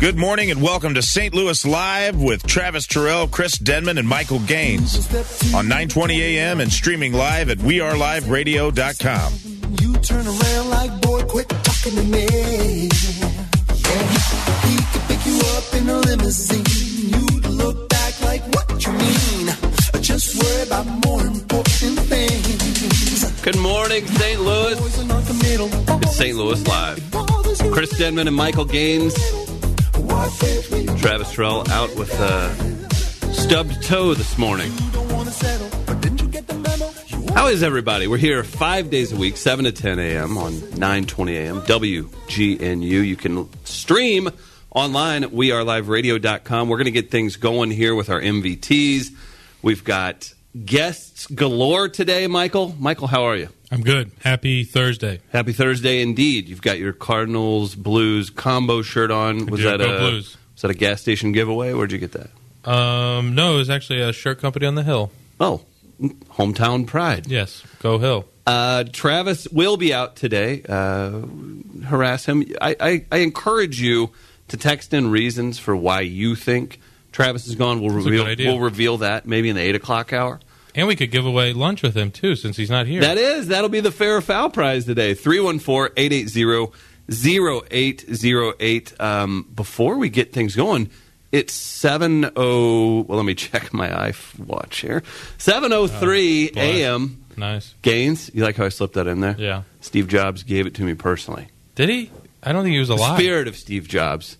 Good morning and welcome to St. Louis Live with Travis Terrell, Chris Denman, and Michael Gaines on 920 AM and streaming live at weareliveradio.com. You turn around like, boy, quit talking to me. Yeah, he, he could pick you up in a limousine. You'd look back like, what you mean? Just worry about more important things. Good morning, St. Louis. Are not. It's St. Louis Live. Chris Denman and Michael Gaines. Travis Terrell out with a stubbed toe this morning. How is everybody? We're here five days a week, 7 to 10 a.m. on 920 a.m. WGNU. You can stream online at weareliveradio.com. We're going to get things going here with our MVTs. We've got guests galore today, Michael. Michael, how are you? I'm good. Happy Thursday. Happy Thursday indeed. You've got your Cardinals Blues combo shirt on. Was that Go a Blues. was that a gas station giveaway? Where'd you get that? Um, no, it was actually a shirt company on the hill. Oh, hometown pride. Yes, go hill. Uh, Travis will be out today. Uh, harass him. I, I, I encourage you to text in reasons for why you think Travis is gone. We'll That's reveal we'll reveal that maybe in the eight o'clock hour. And we could give away lunch with him too, since he's not here. That is that'll be the fair or foul prize today. 314-880-0808. Um, before we get things going, it's 70 well let me check my iWatch here. 7:03 Oh, a.m. nice. Gaines, you like how I slipped that in there? Yeah. Steve Jobs gave it to me personally. Did he? I don't think he was The alive. spirit of Steve Jobs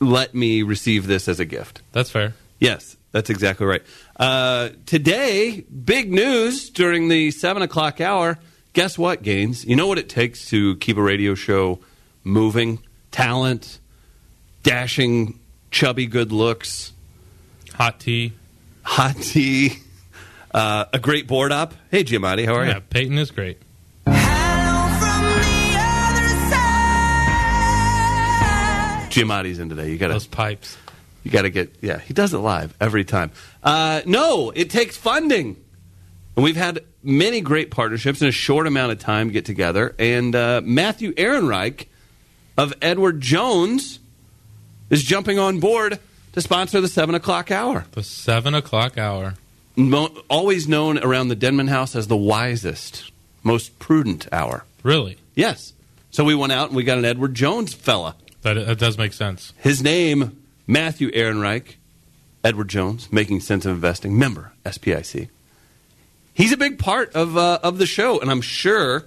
let me receive this as a gift. That's fair. Yes, that's exactly right. Uh, today, big news during the 7 o'clock hour. Guess what, Gaines? You know what it takes to keep a radio show moving? Talent, dashing, chubby good looks, Hot tea. hot tea, uh, a great board op. Hey, Giamatti, how are Yeah, you? Yeah, Peyton is great. Giamatti's in today. You got Those pipes. You got to get, yeah, he does it live every time. Uh, no, it takes funding. And we've had many great partnerships in a short amount of time get together. And uh, Matthew Ehrenreich of Edward Jones is jumping on board to sponsor the 7 o'clock hour. The seven o'clock hour. Mo- always known around the Denman house as the wisest, most prudent hour. Really? Yes. So we went out and we got an Edward Jones fella. That, that does make sense. His name, Matthew Ehrenreich, Edward Jones, Making Sense of Investing, member, SIPC. He's a big part of, uh, of the show, and I'm sure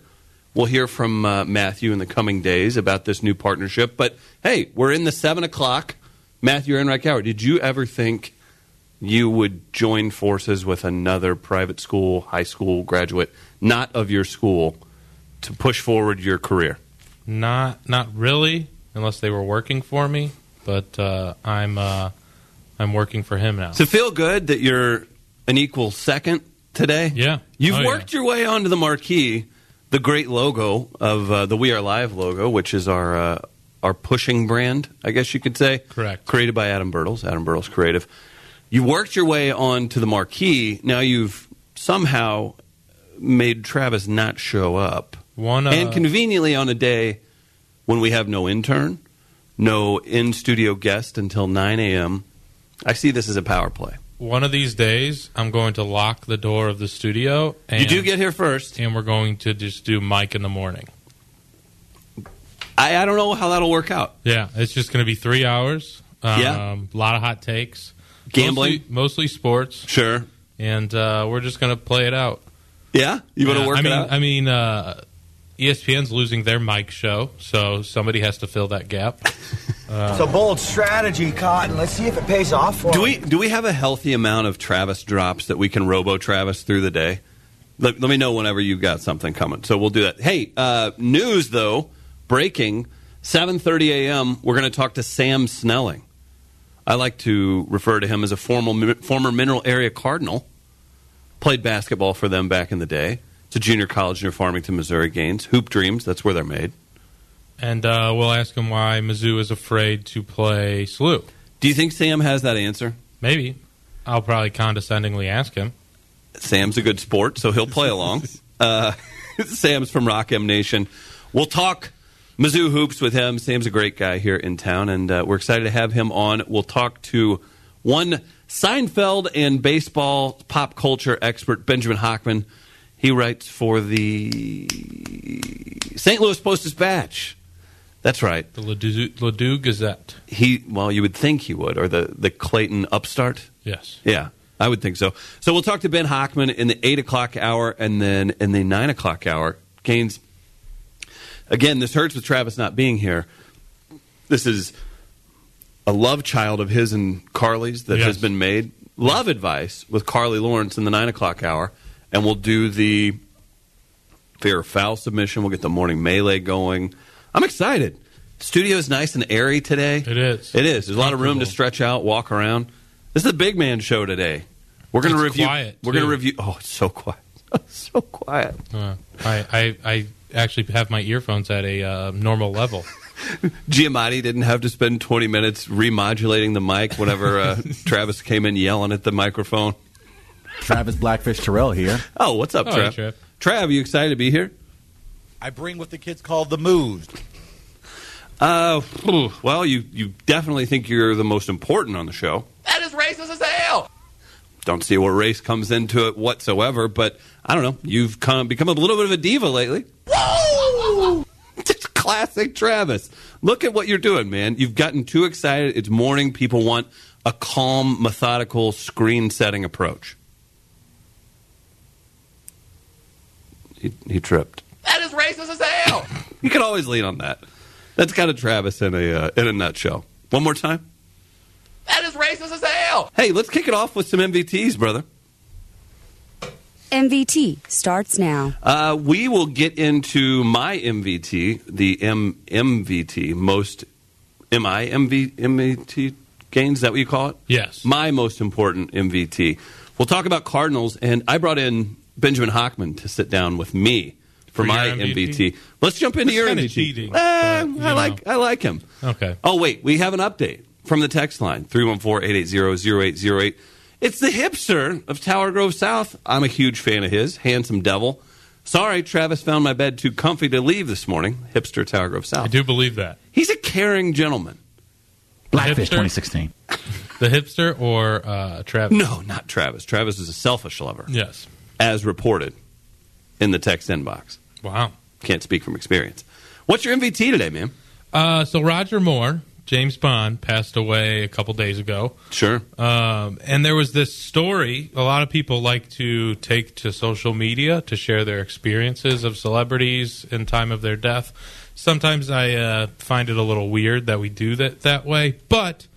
we'll hear from uh, Matthew in the coming days about this new partnership. But hey, we're in the 7 o'clock Matthew Ehrenreich hour. Did you ever think you would join forces with another private school, high school graduate, not of your school, to push forward your career? Not not really, unless they were working for me. But uh, I'm uh, I'm working for him now. To feel good that you're an equal second today. Yeah. You've Oh, yeah. worked your way onto the marquee, the great logo of uh, the We Are Live logo, which is our uh, our pushing brand, I guess you could say. Correct. Created by Adam Birtles, Adam Birtles Creative. You worked your way onto the marquee. Now you've somehow made Travis not show up. One uh, and conveniently on a day when we have no intern, no in studio guest until 9 a.m., I see this as a power play. one of these days, I'm going to lock the door of the studio. And, You do get here first. and we're going to just do Mike in the morning. I, I don't know how that'll work out. Yeah, it's just going to be three hours. Um, Yeah. a lot of hot takes, Gambling? mostly, mostly sports, Sure. and uh, we're just going to play it out. Yeah, you want to Yeah, work I mean, it out. I mean, uh, ESPN's losing their Mike show, so somebody has to fill that gap. It's a bold strategy, Cotton. Let's see if it pays off for do we do we have a healthy amount of Travis drops that we can robo Travis through the day? Let, let me know whenever you've got something coming. So we'll do that. Hey, uh, news though, breaking, seven thirty a.m. We're going to talk to Sam Snelling. I like to refer to him as a formal, former Mineral Area Cardinal. Played basketball for them back in the day. A junior college near Farmington, Missouri. Gaines Hoop Dreams. That's where they're made. and uh, we'll ask him why Mizzou is afraid to play SLU. Do you think Sam has that answer? Maybe. I'll probably condescendingly ask him. Sam's a good sport, so he'll play along. uh, Sam's from Rock M Nation. We'll talk Mizzou hoops with him. Sam's a great guy here in town, and uh, we're excited to have him on. We'll talk to one Seinfeld and baseball pop culture expert, Benjamin Hochman. He writes for the St. Louis Post Dispatch. That's right. The Ladue, Ladue Gazette. He well, you would think he would, or the the Clayton Upstart. Yes. Yeah, I would think so. So we'll talk to Ben Hochman in the eight o'clock hour, and then in the nine o'clock hour. Gaines. Again, this hurts with Travis not being here. This is a love child of his and Carly's that Yes. has been made. Love advice with Carly Lawrence in the nine o'clock hour, and we'll do the fair or foul submission. We'll get the morning melee going. I'm excited. Studio is nice and airy today. It is. It is. There's a lot of room to stretch out, walk around. This is the big man show today. We're going to review. quiet, we're going to review. Oh, it's so quiet. so quiet. Uh, I, I I actually have my earphones at a uh, normal level. Giamatti didn't have to spend 20 minutes remodulating the mic whenever uh, Travis came in yelling at the microphone. Travis Blackfish Terrell here. Oh, what's up, Oh, Trav? hey, Trav. Trav, you excited to be here? I bring what the kids call the moves. Uh, well, you you definitely think you're the most important on the show. That is racist as hell. Don't see where race comes into it whatsoever, but I don't know. You've come, become a little bit of a diva lately. Just classic Travis. Look at what you're doing, man. You've gotten too excited. It's morning. People want a calm, methodical screen setting approach. He, he tripped. That is racist as hell. You can always lean on that. That's kind of Travis in a uh, in a nutshell. One more time. That is racist as hell. Hey, let's kick it off with some MVTs, brother. MVT starts now. Uh, we will get into my MVT, the M MVT, most M I MV MVT Gaines. Is that what you call it? Yes. My most important MVT. We'll talk about Cardinals, and I brought in Benjamin Hochman to sit down with me for, For my your MVT. MVT? Let's jump into It's your kinda MVT. cheating, Eh, but, I like know. I like him. Okay. Oh wait, we have an update from the text line 314-880-0808. It's the hipster of Tower Grove South. I'm a huge fan of his, handsome devil. Sorry, Travis found my bed too comfy to leave this morning. Hipster Tower Grove South. I do believe that. He's a caring gentleman. Blackfish 2016. The hipster or uh, Travis? No, not Travis. Travis is a selfish lover, Yes. As reported in the text inbox. Wow. Can't speak from experience. What's your MVT today, man? Uh, so Roger Moore, James Bond, passed away a couple days ago. Sure. Um, and there was this story. A lot of people like to take to social media to share their experiences of celebrities in time of their death. Sometimes I uh, find it a little weird that we do that that way, but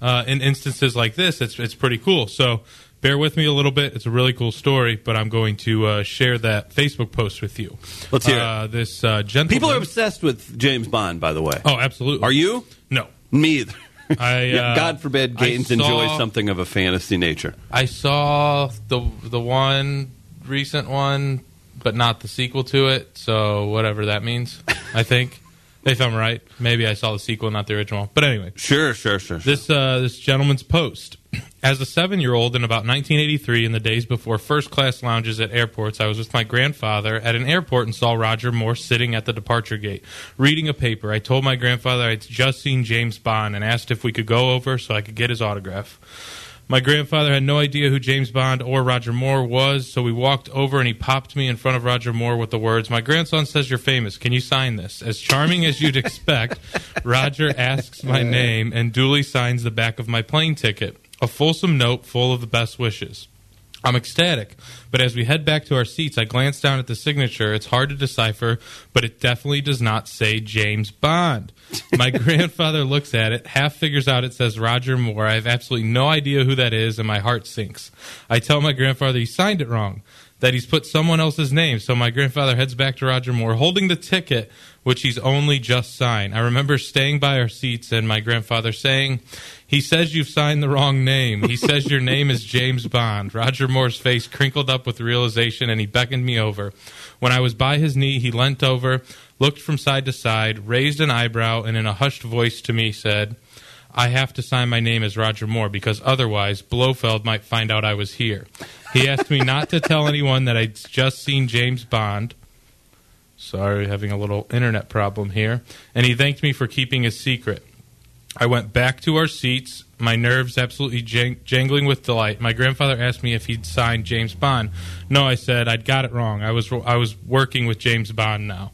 uh, in instances like this, it's it's pretty cool. So bear with me a little bit. It's a really cool story, but I'm going to uh, share that Facebook post with you. Let's hear uh, This uh, gentleman. People are obsessed with James Bond, by the way. Oh, absolutely. Are you? No. Me either. I, uh, God forbid Gaines saw- enjoys something of a fantasy nature. I saw the the one recent one, but not the sequel to it. So whatever that means, I think. If I'm right, maybe I saw the sequel, not the original. But anyway, Sure, sure, sure. sure. this uh, this gentleman's post. As a seven year old in about 1983, in the days before first class lounges at airports, I was with my grandfather at an airport and saw Roger Moore sitting at the departure gate reading a paper. I told my grandfather I'd just seen James Bond and asked if we could go over so I could get his autograph. My grandfather had no idea who James Bond or Roger Moore was, so we walked over and he popped me in front of Roger Moore with the words, My grandson says you're famous. Can you sign this? As charming as you'd expect, Roger asks my name and duly signs the back of my plane ticket, a fulsome note full of the best wishes. I'm ecstatic, but as we head back to our seats, I glance down at the signature. It's hard to decipher, but it definitely does not say James Bond. My grandfather looks at it, half figures out it says Roger Moore. I have absolutely no idea who that is, and my heart sinks. I tell my grandfather he signed it wrong, that he's put someone else's name. So my grandfather heads back to Roger Moore, holding the ticket, which he's only just signed. I remember staying by our seats and my grandfather saying, he says you've signed the wrong name. He says your name is James Bond. Roger Moore's face crinkled up with realization and he beckoned me over. When I was by his knee, he leant over, looked from side to side, raised an eyebrow, and in a hushed voice to me said, I have to sign my name as Roger Moore because otherwise Blofeld might find out I was here. He asked me not to tell anyone that I'd just seen James Bond. Sorry, having a little internet problem here. And he thanked me for keeping his secret. I went back to our seats, my nerves absolutely jang- jangling with delight. My grandfather asked me if he'd signed James Bond. No, I said I'd got it wrong. I was I was working with James Bond now.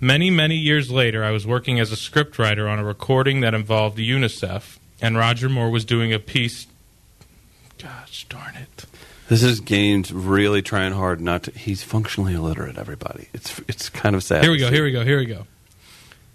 Many many years later, I was working as a scriptwriter on a recording that involved UNICEF, and Roger Moore was doing a piece. Gosh darn it! This is Gaines really trying hard not to. He's functionally illiterate. Everybody, it's it's kind of sad. Here we go. Here we go. Here we go.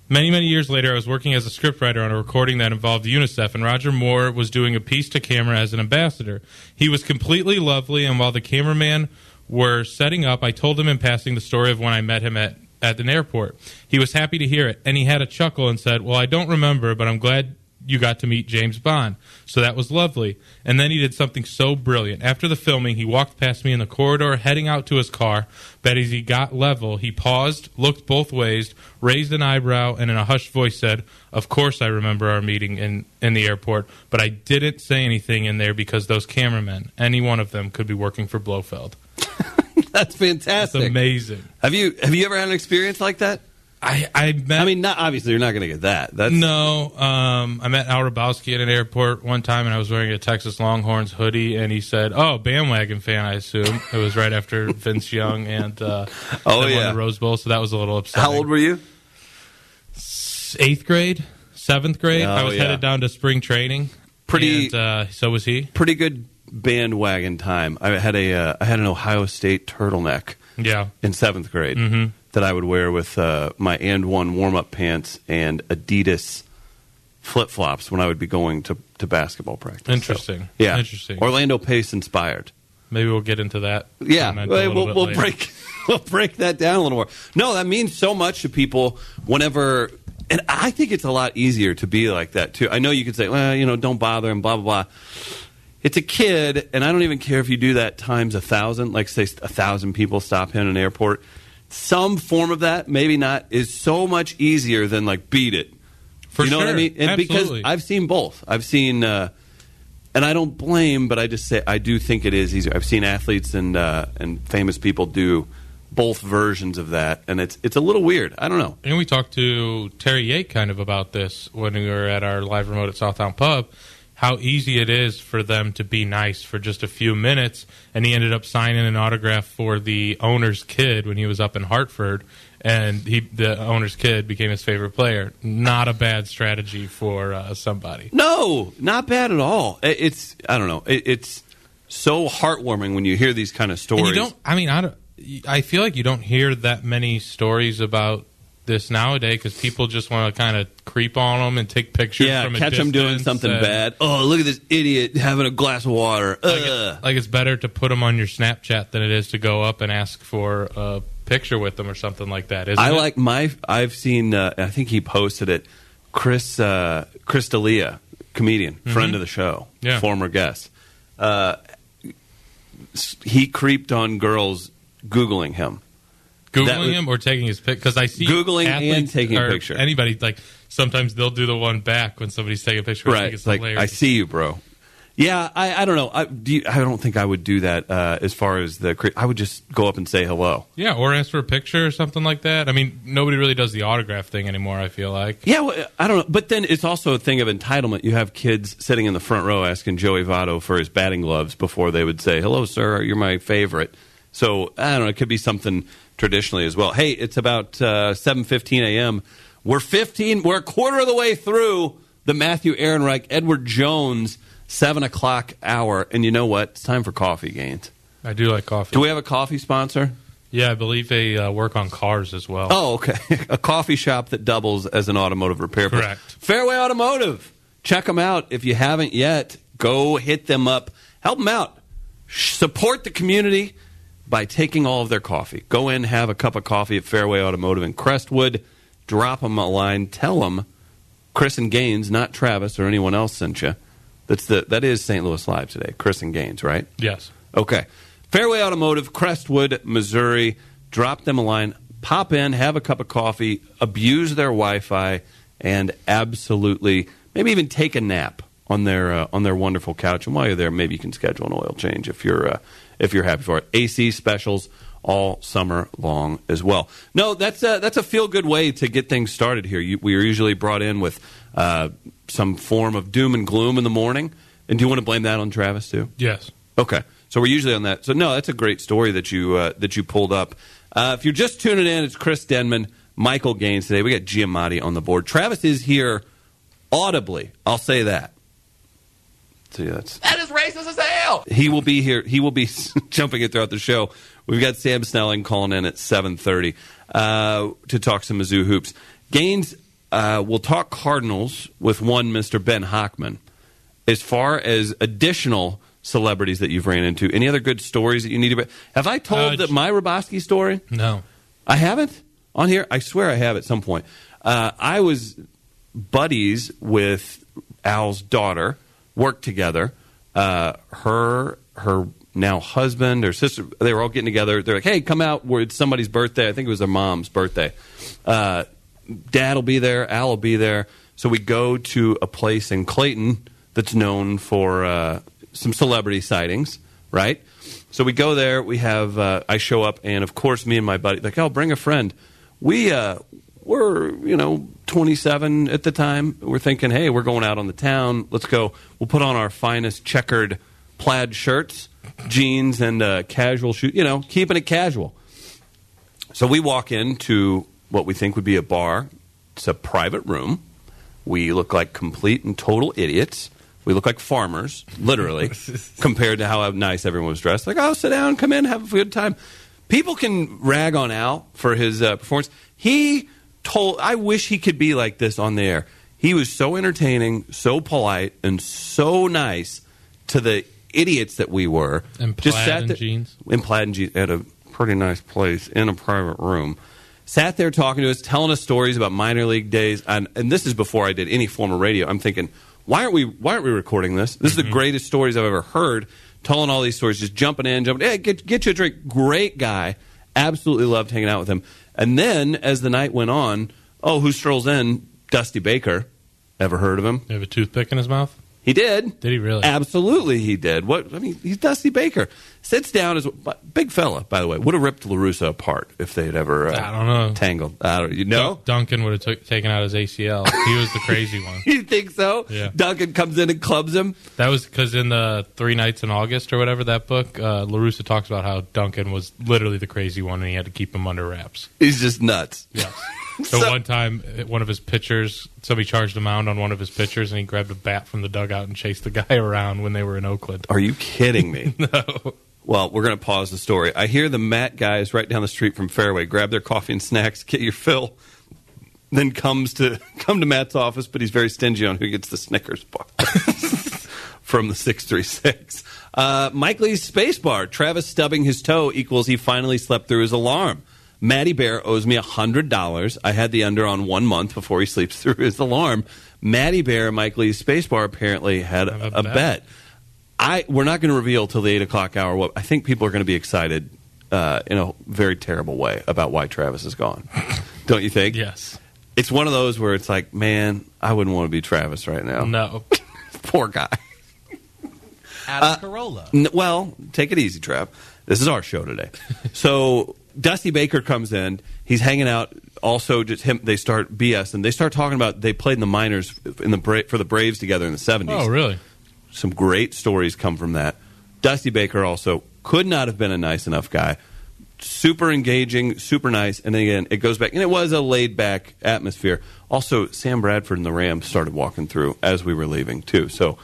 Many, many years later, I was working as a scriptwriter on a recording that involved UNICEF, and Roger Moore was doing a piece to camera as an ambassador. He was completely lovely, and while the cameraman were setting up, I told him in passing the story of when I met him at, at an airport. He was happy to hear it, and he had a chuckle and said, Well, I don't remember, but I'm glad you got to meet James Bond. So that was lovely. And then he did something so brilliant. After the filming, he walked past me in the corridor, heading out to his car. But as he got level, he paused, looked both ways, raised an eyebrow, and in a hushed voice said, Of course I remember our meeting in, in the airport, but I didn't say anything in there because those cameramen, any one of them, could be working for Blofeld. That's fantastic. That's amazing. Have you have you ever had an experience like that? I, I met I mean, not obviously you're not going to get that. That's No, um, I met Al Hrabosky at an airport one time, and I was wearing a Texas Longhorns hoodie, and he said, "Oh, bandwagon fan, I assume." It was right after Vince Young and uh, Oh, yeah. the Rose Bowl, so that was a little upsetting. How old were you? Eighth grade, seventh grade. I Oh, was yeah. headed down to spring training. Pretty- and, uh, so was he. Pretty good bandwagon time. I had a uh, I had an Ohio State turtleneck Yeah, in seventh grade Mhm. That I would wear with uh, my and one warm up pants and Adidas flip flops when I would be going to, to basketball practice. So, Interesting. yeah, Interesting. Orlando Pace inspired. maybe we'll get into that. Yeah, we'll, we'll, we'll break we'll break that down a little more. No, that means so much to people whenever, and I think it's a lot easier to be like that too. I know you could say, well, you know, don't bother and blah blah blah. It's a kid, and I don't even care if you do that times a thousand. Like say a thousand people stop him in an airport. Some form of that, maybe not, is so much easier than like beat it. For you know what I mean? And Absolutely. because I've seen both. I've seen, uh, and I don't blame, but I just say I do think it is easier. I've seen athletes and uh, and famous people do both versions of that, and it's it's a little weird. I don't know. And we talked to Terry Yate kind of about this when we were at our live remote at Southtown Pub. How easy it is for them to be nice for just a few minutes, and he ended up signing an autograph for the owner's kid when he was up in Hartford, and he the owner's kid became his favorite player. Not a bad strategy for uh, somebody. No, not bad at all. It's I don't know. It's so heartwarming when you hear these kind of stories. And you don't. I mean, I don't. I feel like you don't hear that many stories about this nowadays because people just want to kind of creep on them and take pictures. yeah, from a catch them doing something and- bad. Oh, look at this idiot having a glass of water. Like, it- like it's better to put them on your Snapchat than it is to go up and ask for a picture with them or something like that. Isn't I it? like my. I've seen. Uh, I think he posted it. Chris uh, Chris D'Elia, comedian, friend of the show, Mm-hmm. Yeah. former guest. Uh, he creeped on girls googling him. Googling was- him or taking his pic because I see Googling and taking a picture. Anybody like sometimes they'll do the one back when somebody's taking a picture. Right. it's Like hilarious. I see you, bro. Yeah, I, I don't know. I, do you, I don't think I would do that uh, as far as the. cre- I would just go up and say hello. Yeah, or ask for a picture or something like that. I mean, nobody really does the autograph thing anymore. I feel like. Yeah, well, I don't know. But then it's also a thing of entitlement. You have kids sitting in the front row asking Joey Votto for his batting gloves before they would say, "Hello, sir. You're my favorite." So I don't know. It could be something traditionally as well. Hey, it's about uh, seven fifteen a.m. We're fifteen. We're a quarter of the way through the Matthew Ehrenreich Edward Jones seven o'clock hour, and you know what? It's time for coffee Gaines. I do like coffee. Do we have a coffee sponsor? yeah, I believe they uh, work on cars as well. Oh, okay. a coffee shop that doubles as an automotive repair place. Correct. Fairway Automotive. Check them out. If you haven't yet, go hit them up. Help them out. Support the community by taking all of their coffee. Go in, have a cup of coffee at Fairway Automotive in Crestwood. Drop them a line. Tell them Chris and Gaines, not Travis or anyone else, sent you. That's the that is St. Louis Live today. Chris and Gaines, right? Yes. Okay. Fairway Automotive, Crestwood, Missouri. Drop them a line. Pop in, have a cup of coffee, abuse their Wi-Fi, and absolutely maybe even take a nap on their uh, on their wonderful couch. And while you're there, maybe you can schedule an oil change if you're uh, if you're happy for it. AC specials all summer long as well. No, that's a, that's a feel good way to get things started here. You, we are usually brought in with uh, some form of doom and gloom in the morning. And do you want to blame that on Travis too? Yes. Okay, so we're usually on that. So no, that's a great story that you uh, that you pulled up. Uh, if you're just tuning in, it's Chris Denman, Michael Gaines today. We got Giamatti on the board. Travis is here audibly. I'll say that. See, that's That is racist as hell. he will be here. He will be jumping it throughout the show. We've got Sam Snelling calling in at seven thirty uh, to talk some Mizzou hoops. Gaines uh, will talk Cardinals with one Mister Ben Hochman. As far as additional celebrities that you've ran into, any other good stories that you need to? Have I told Uh, that my Hrabosky story? No. I haven't on here. I swear I have at some point. Uh, I was buddies with Al's daughter, worked together. Uh, her, her now husband or sister, they were all getting together. They're like, "Hey, come out! It's somebody's birthday. I think it was their mom's birthday. Uh, Dad will be there. Al will be there. So we go to a place in Clayton that's known for uh, some celebrity sightings, right? So we go there. We have uh, I show up, and of course, me and my buddy like, "Oh, bring a friend." We uh, we're you know 27 at the time. We're thinking, "Hey, we're going out on the town. Let's go. We'll put on our finest checkered plaid shirts, jeans, and uh, casual shoes. You know, keeping it casual." So we walk into what we think would be a bar. It's a private room. We look like complete and total idiots. We look like farmers, literally, compared to how nice everyone was dressed. Like, oh, sit down, come in, have a good time. People can rag on Al for his uh, performance. He told, I wish he could be like this on the air. He was so entertaining, so polite, and so nice to the idiots that we were. And Just plaid sat and there- jeans? in plaid and jeans at a pretty nice place in a private room. Sat there talking to us, telling us stories about minor league days, and, and this is before I did any form of radio. I'm thinking, why aren't we? Why aren't we recording this? This is the mm-hmm. greatest stories I've ever heard. Telling all these stories, just jumping in, jumping. Hey, get get you a drink. Great guy. Absolutely loved hanging out with him. And then as the night went on, oh, who strolls in? Dusty Baker. Ever heard of him? You have a toothpick in his mouth? He did. Did he really? Absolutely, he did. What I mean, he's Dusty Baker. Sits down as a big fella, by the way. Would have ripped La Russa apart if they had ever. Uh, I don't know. Tangled. I don't. You know. Dun- Duncan would have took taken out his ACL. He was the crazy one. You think so? Yeah. Duncan comes in and clubs him. That was because in the Three Nights in August or whatever that book, uh, La Russa talks about how Duncan was literally the crazy one, and he had to keep him under wraps. He's just nuts. Yeah. So, So- one time, uh, one of his pitchers, somebody charged him mound on one of his pitchers, and he grabbed a bat from the dugout and chased the guy around when they were in Oakland. Are you kidding me? No. Well, we're going to pause the story. I hear the Matt guys right down the street from Fairway grab their coffee and snacks, get your fill, then comes to come to Matt's office, but he's very stingy on who gets the Snickers bar from the six three six. Uh, Mike Lee's space bar. Travis stubbing his toe equals he finally slept through his alarm. Matty Bear owes me hundred dollars. I had the under on one month before he sleeps through his alarm. Matty Bear, Mike Lee's space bar apparently had a, a a bet. bet. I we're not going to reveal till the eight o'clock hour. What I think people are going to be excited uh, in a very terrible way about why Travis is gone. Don't you think? Yes. It's one of those where it's like, man, I wouldn't want to be Travis right now. No. Poor guy. Adam Carolla. N- well, take it easy, Trav. This is our show today. so Dusty Baker comes in. He's hanging out. Also, just him. They start BS and they start talking about they played in the minors in the Bra- for the Braves together in the seventies. Oh, really? Some great stories come from that. Dusty Baker also could not have been a nice enough guy. Super engaging, super nice, and then again, it goes back, and it was a laid back atmosphere. Also, Sam Bradford and the Rams started walking through as we were leaving too. So,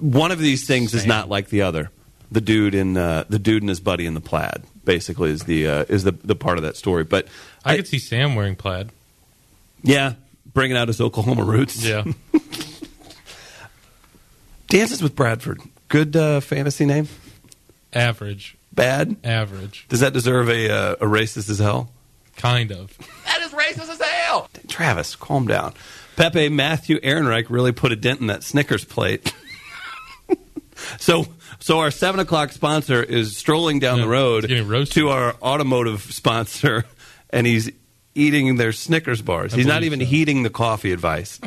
one of these things is not like the other. The dude in uh, the dude and his buddy in the plaid basically is the uh, is the the part of that story. But I, could see Sam wearing plaid. yeah, bringing out his Oklahoma roots. Yeah. Dances with Bradford. Good uh, fantasy name. Average. Bad. Average. Does that deserve a uh, a racist as hell? Kind of. That is racist as hell. Travis, calm down. Pepe Matthew Ehrenreich really put a dent in that Snickers plate. so, so our seven o'clock sponsor is strolling down Yeah, the road he's getting roasted. to our automotive sponsor, and he's eating their Snickers bars. I he's not even so. heeding the coffee advice.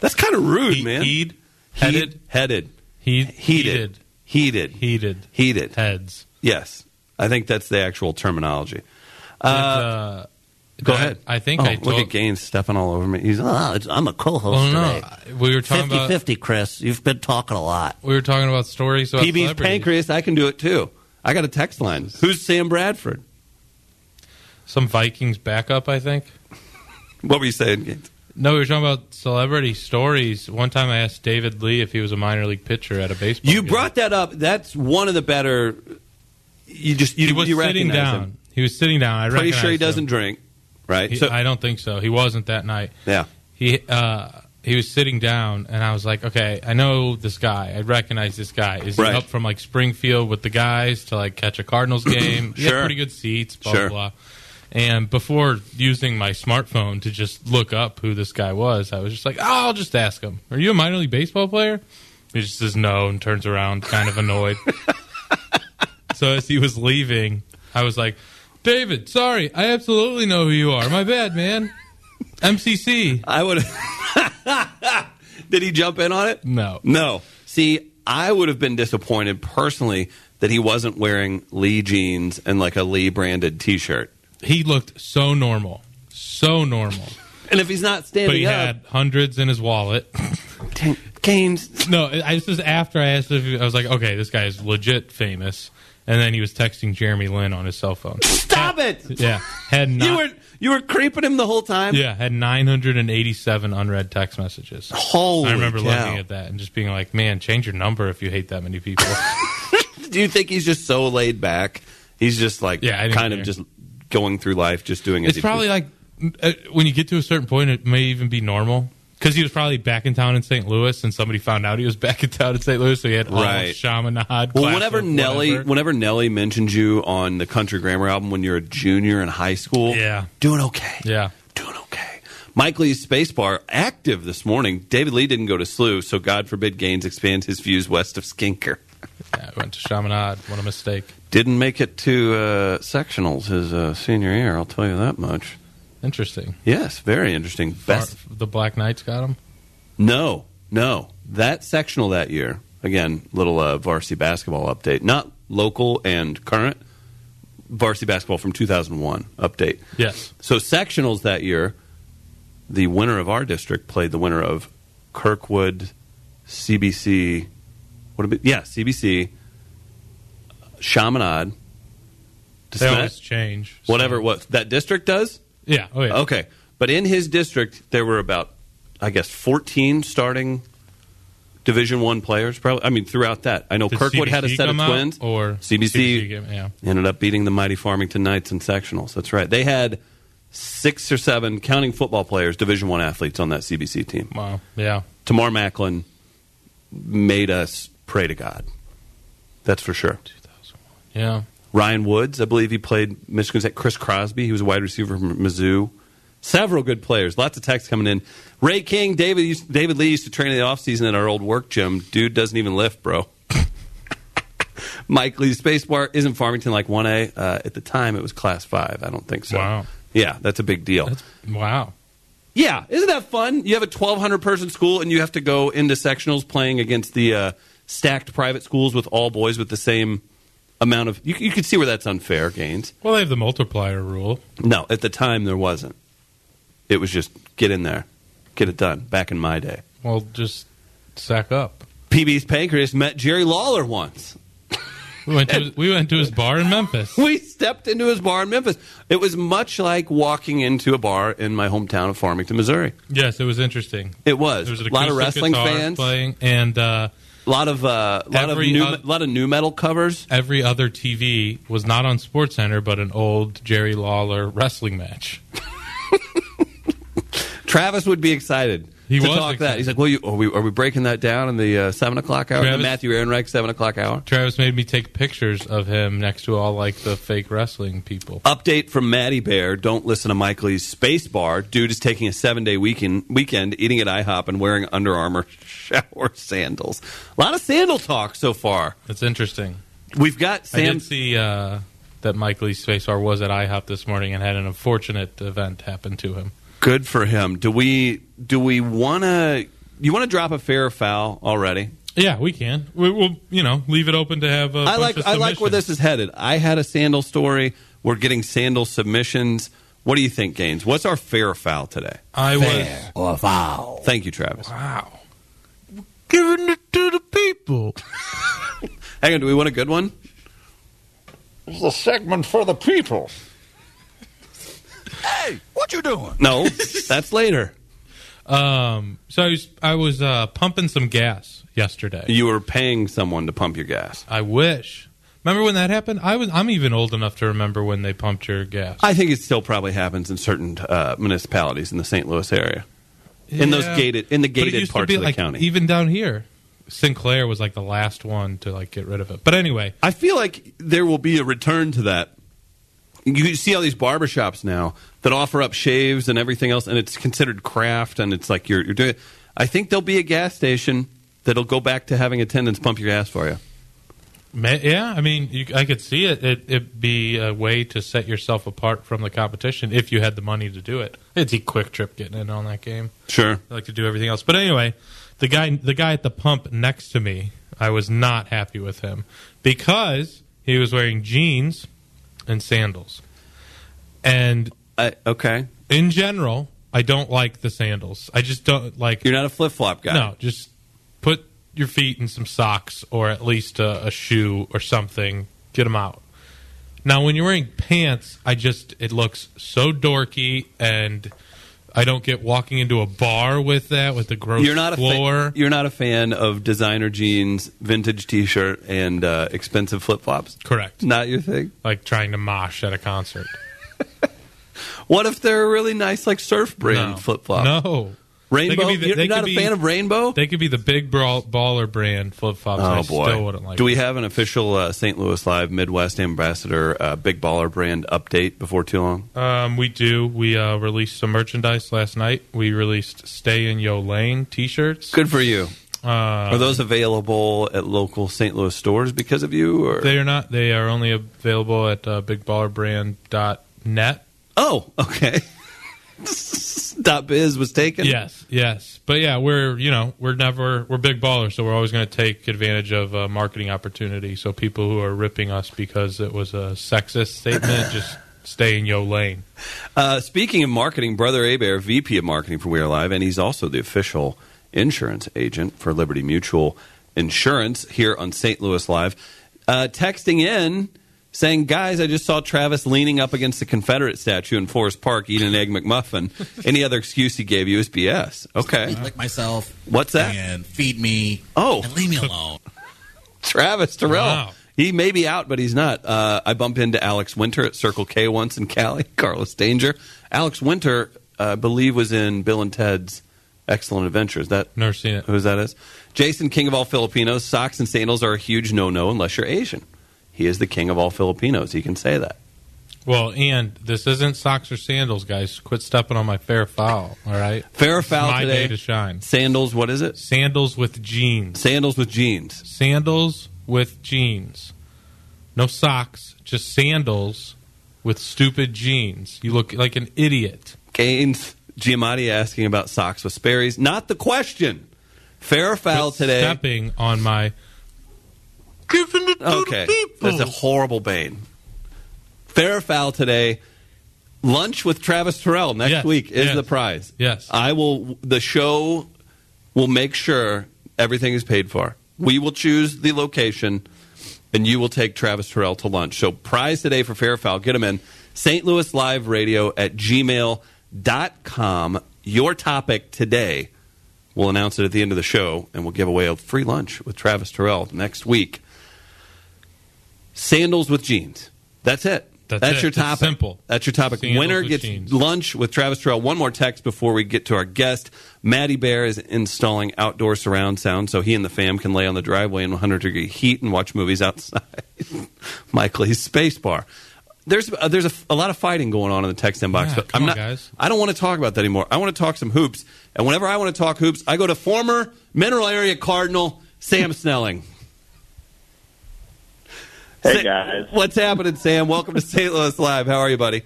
That's kind of rude, He- man. Heed. Headed. headed, He, heated, heated, Heated. heated. Heads. Yes. I think that's the actual terminology. Did, uh, Go I- ahead. I think Oh, I look at Gaines stepping all over me. He's Oh, it's, I'm a co-host well, no, today. we were talking about 50-50, Chris. You've been talking a lot. we were talking about stories about PB's pancreas. I can do it too. I got a text line. Who's Sam Bradford? Some Vikings backup, I think. What were you saying, Gaines? No, we were talking about celebrity stories. One time I asked David Lee if he was a minor league pitcher at a baseball. You game. brought that up. That's one of the better. You just you, he was you sitting down. him. He was sitting down. I Pretty sure he recognized doesn't him. drink, right? He- so I don't think so. He wasn't that night. yeah, He uh, he was sitting down, and I was like, okay, I know this guy. I recognize this guy. Is Right. he up from like Springfield with the guys to like catch a Cardinals game? He had Sure. pretty good seats. Blah Sure. blah. blah. And before using my smartphone to just look up who this guy was, I was just like, oh, I'll just ask him. Are you a minor league baseball player? He just says no and turns around, kind of annoyed. so as he was leaving, I was like, David, sorry, I absolutely know who you are. My bad, man. MCC. I would. Did he jump in on it? No. No. See, I would have been disappointed personally that he wasn't wearing Lee jeans and like a Lee branded T-shirt. He looked so normal. So normal. And if he's not standing But he up, had hundreds in his wallet. Gaines. No, I this was after I asked if he, I was like, okay, this guy is legit famous. And then he was texting Jeremy Lin on his cell phone. Stop it! Yeah. Had not, You were you were creeping him the whole time. Yeah, had 987 unread text messages. Holy I remember cow. looking at that and just being like, man, change your number if you hate that many people. Do you think he's just so laid back? He's just like Yeah, kind of just going through life, just doing. as it's probably like uh, when you get to a certain point, it may even be normal. Because he was probably back in town in St. Louis, and somebody found out he was back in town in St. Louis, so he had all Right. Chaminade. Well, whenever Nelly, whatever. whenever Nelly mentions you on the Country Grammar album when you're a junior in high school, Yeah. doing okay, yeah, doing okay. Mike Lee's Spacebar active this morning. David Lee didn't go to SLU, so God forbid Gaines expands his views west of Skinker. yeah, I went to Chaminade. What a mistake. Didn't make it to uh, sectionals his uh, senior year. I'll tell you that much. Interesting. Yes, very interesting. Best the Black Knights got him. No, no. That sectional that year, again, little uh, varsity basketball update. Not local and current, varsity basketball from 2001 update. Yes. So sectionals that year, the winner of our district played the winner of Kirkwood, CBC. What? Yeah, CBC, Chaminade, They always change. whatever it was. That district does. Yeah. Oh yeah. Okay, but in his district, there were about, I guess, fourteen starting Division One players. Probably, I mean, throughout that, I know Did Kirkwood had a set of twins. or CBC, came- yeah. ended up beating the mighty Farmington Knights in sectionals. That's right. They had six or seven, counting football players, Division One athletes on that CBC team. Wow. Yeah. Tamar Macklin made us pray to God. That's for sure. Yeah. Ryan Woods, I believe he played Michigan State. Chris Crosby, he was a wide receiver from Mizzou. Several good players. Lots of texts coming in. Ray King, David David Lee used to train in the offseason at our old work gym. Dude doesn't even lift, bro. Mike Lee Spacebar isn't Farmington like 1A. Uh, at the time, it was Class 5. I don't think so. Wow. Yeah, that's a big deal. That's wow. Yeah, isn't that fun? You have a 1,200 person school and you have to go into sectionals playing against the uh, stacked private schools with all boys with the same amount of. You, you could see where that's unfair, Gaines. Well, they have the multiplier rule. No, at the time there wasn't. It was just get in there, get it done. Back in my day, Well, just sack up. PB's Pancreas met Jerry Lawler once. We went to we went to his bar in Memphis. We stepped into his bar in Memphis. It was much like walking into a bar in my hometown of Farmington, Missouri. Yes, it was interesting. It was, There was a lot of acoustic wrestling guitar fans, playing, and uh, a lot of uh, lot of new, oth- lot of new metal covers. every other TV was not on Sports Center, but an old Jerry Lawler wrestling match. Travis would be excited. He to was talk that. He's like, "Well, you, are we are we breaking that down in the uh, seven o'clock hour? The Travis- Matthew Ehrenreich seven o'clock hour." Travis made me take pictures of him next to all like the fake wrestling people. Update from Maddie Bear. Don't listen to Mike Lee's Space Bar. Dude is taking a seven day weekend, weekend eating at IHOP and wearing Under Armour shower sandals. A lot of sandal talk so far. It's interesting. We've got I Sam. did see uh, that Mike Lee Space Bar was at IHOP this morning and had an unfortunate event happen to him. Good for him. Do we do we want to? You want to drop a fair foul already? Yeah, we can. We, we'll, you know, leave it open to have. A I bunch like of I like where this is headed. I had a sandal story. We're getting sandal submissions. What do you think, Gaines? What's our fair foul today? I was. Or foul. Thank you, Travis. Wow. We're Giving it to the people. Hang on, do we want a good one? This is a segment for the people. Hey, what you doing? No, that's later. Um, so I was, I was uh, pumping some gas yesterday. You were paying someone to pump your gas. I wish. Remember when that happened? I was. I'm even old enough to remember when they pumped your gas. I think it still probably happens in certain uh, municipalities in the St. Louis area. In those Yeah. gated- in the But it gated used to parts be of the like, county. Even down here, Sinclair was like the last one to like get rid of it. But anyway, I feel like there will be a return to that. You see all these barbershops now that offer up shaves and everything else, and it's considered craft, and it's like you're, you're doing. I think there'll be a gas station that'll go back to having attendants pump your gas for you. yeah, I mean, you, I could see it. it. It'd be a way to set yourself apart from the competition if you had the money to do it. It's a QuikTrip getting in on that game. Sure. I like to do everything else. But anyway, the guy the guy at the pump next to me, I was not happy with him because he was wearing jeans and sandals. And I, okay. in general, I don't like the sandals. I just don't like You're not a flip flop guy. No, just put your feet in some socks or at least a, a shoe or something. Get them out. Now, when you're wearing pants, I just it looks so dorky, and I don't get walking into a bar with that with the gross You're not a floor. Fa- you're not a fan of designer jeans, vintage T-shirt, and uh, expensive flip flops. Correct. Not your thing. Like trying to mosh at a concert. What if they're a really nice, like surf brand No. flip flop? No. Rainbow. They could be the- you're not a be- fan of Rainbow. They could be the big brawl, baller brand flip flops. Oh I boy! still wouldn't like. Do we have an official uh, St. Louis Live Midwest Ambassador uh, Big Baller brand update before too long? Um, we do. We uh, released some merchandise last night. We released "Stay in Yo Lane" T-shirts. Good for you. Uh, Are those available at local St. Louis stores because of you? Or They are not. They are only available at uh, bigballerbrand.net. oh, okay. Dot biz was taken. Yes, yes. But yeah, we're you know we're never we're big ballers, so we're always going to take advantage of uh, marketing opportunity. So people who are ripping us because it was a sexist statement, just stay in yo lane. Uh, speaking of marketing, Brother Abear, VP of Marketing for We Are Live, and he's also the official insurance agent for Liberty Mutual Insurance here on St. Louis Live, uh, texting in saying, Guys, I just saw Travis leaning up against the Confederate statue in Forest Park eating an Egg McMuffin. Any other excuse he gave you is BS. Okay. Lick myself. What's that? And feed me. Oh. And leave me alone. Travis Terrell. Wow. He may be out, but he's not. Uh, I bump into Alex Winter at Circle K once in Cali. Carlos Danger. Alex Winter, uh, I believe, was in Bill and Ted's Excellent Adventure. Is that Never seen it. Who's that is? Jason, king of all Filipinos. Socks and sandals are a huge no-no unless you're Asian. He is the king of all Filipinos. He can say that. Well, and this isn't socks or sandals, guys. Quit stepping on my fair foul. All right, Fair foul my today. day to shine. Sandals. What is it? Sandals with jeans. Sandals with jeans. Sandals with jeans. No socks, just sandals with stupid jeans. You look like an idiot. Gaines Giamatti asking about socks with Sperry's. Not the question. Fair foul Quit today? Stepping on my. Giving it to Okay, the people. that's a horrible bane. Fair or foul today. Lunch with Travis Terrell next Yes, week is yes, the prize. yes. I will. The show will make sure everything is paid for. We will choose the location, and you will take Travis Terrell to lunch. So prize today for fair or foul. Get them in. St. Louis Live Radio at gmail.com. Your topic today. We'll announce it at the end of the show, and we'll give away a free lunch with Travis Terrell next week. Sandals with jeans. That's it. That's it. your It's topic. simple. That's your topic. Sandals Winner gets jeans. lunch with Travis Terrell. One more text before we get to our guest. Maddie Bear is installing outdoor surround sound so he and the fam can lay on the driveway in 100 degree heat and watch movies outside. Michael, he's space bar. There's uh, there's a, a lot of fighting going on in the text inbox, Yeah, but come I'm on, not. guys. I don't want to talk about that anymore. I want to talk some hoops, and whenever I want to talk hoops, I go to former Mineral Area Cardinal Sam Snelling. Hey Sa- guys, What's happening, Sam? Welcome to St. Louis Live. How are you, buddy?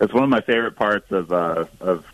it's one of my favorite parts of uh, of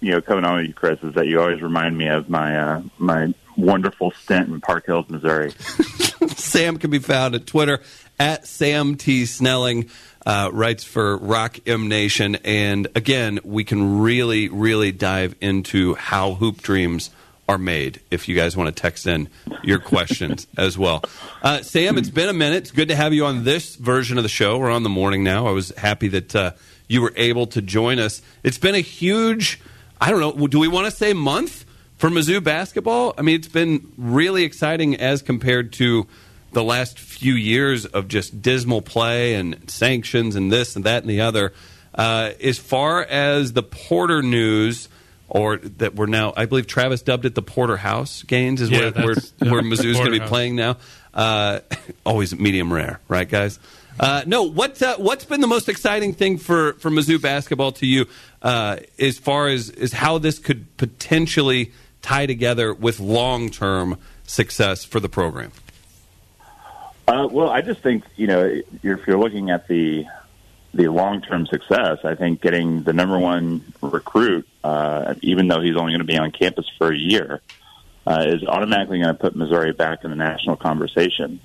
you know coming on with you, Chris, is that you always remind me of my uh, my wonderful stint in Park Hills, Missouri. Sam can be found at Twitter at Sam T. Snelling. Uh, writes for Rock M Nation. And again, we can really, really dive into how hoop dreams are made if you guys want to text in your questions as well. Uh, Sam, it's been a minute. It's good to have you on this version of the show. We're on the morning now. I was happy that uh, you were able to join us. It's been a huge, I don't know, do we want to say month for Mizzou basketball? I mean, it's been really exciting as compared to the last few years of just dismal play and sanctions and this and that and the other. Uh, as far as the Porter news, or that we're now, I believe Travis dubbed it the Porter House gains, is Yeah, where, where, that's- yeah, where Mizzou's going to be playing now. Uh, always medium rare, right, guys? Uh, no, what uh, what's been the most exciting thing for, for Mizzou basketball to you, uh, as far as is how this could potentially tie together with long term success for the program? Uh, well, I just think you know if you're looking at the the long term success, I think getting the number one recruit, uh, even though he's only going to be on campus for a year, uh, is automatically going to put Missouri back in the national conversation.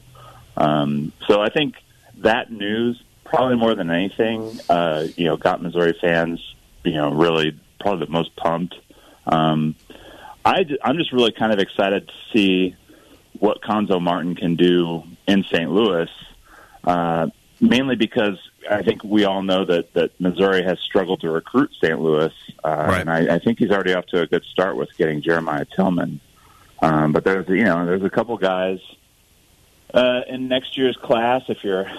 Um, so I think that news, probably more than anything, uh, you know, got Missouri fans, you know, really probably the most pumped. Um, I, I'm just really kind of excited to see what Cuonzo Martin can do in St. Louis, uh, mainly because I think we all know that, that Missouri has struggled to recruit St. Louis, uh, Right. and I, I think he's already off to a good start with getting Jeremiah Tilmon. Um, but there's you know there's a couple guys uh, in next year's class if you're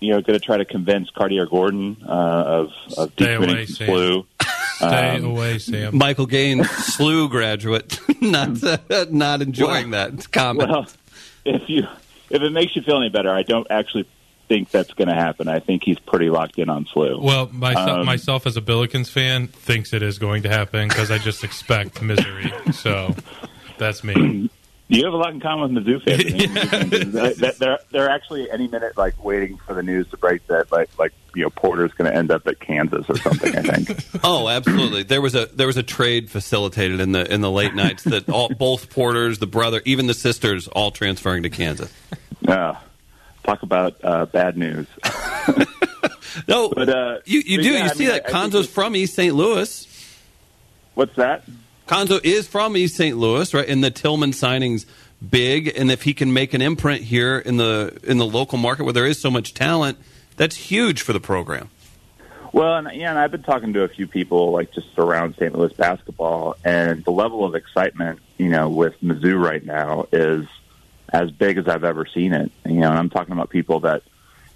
you know going to try to convince Carte'Are Gordon uh, of of Stay away, decommitting SLU. Stay Um, away, Sam. Michael Gaines, SLU graduate, not uh, not enjoying that comment. Well, if you if it makes you feel any better, I don't actually think that's going to happen. I think he's pretty locked in on SLU. Well, myself, Um, myself as a Billikens fan thinks it is going to happen because I just expect misery. So that's me. You have a lot in common with Mizzou fans. I think Mizzou fans, they're- They're they're actually any minute like waiting for the news to break that like like you know Porter's going to end up at Kansas or something. I think. Oh, absolutely. There was a there was a trade facilitated in the in the late nights that all both Porters, the brother, even the sisters, all transferring to Kansas. Uh, talk about uh, bad news. No, But uh, you you but do yeah, you I see mean, that I- Cuonzo's from East St. Louis. What's that? Cuonzo is from East St. Louis, right? And the Tilmon signing's big, and if he can make an imprint here in the in the local market where there is so much talent, that's huge for the program. Well, and yeah, and I've been talking to a few people like just around St. Louis basketball, and the level of excitement, you know, with Mizzou right now is as big as I've ever seen it. You know, and I'm talking about people that,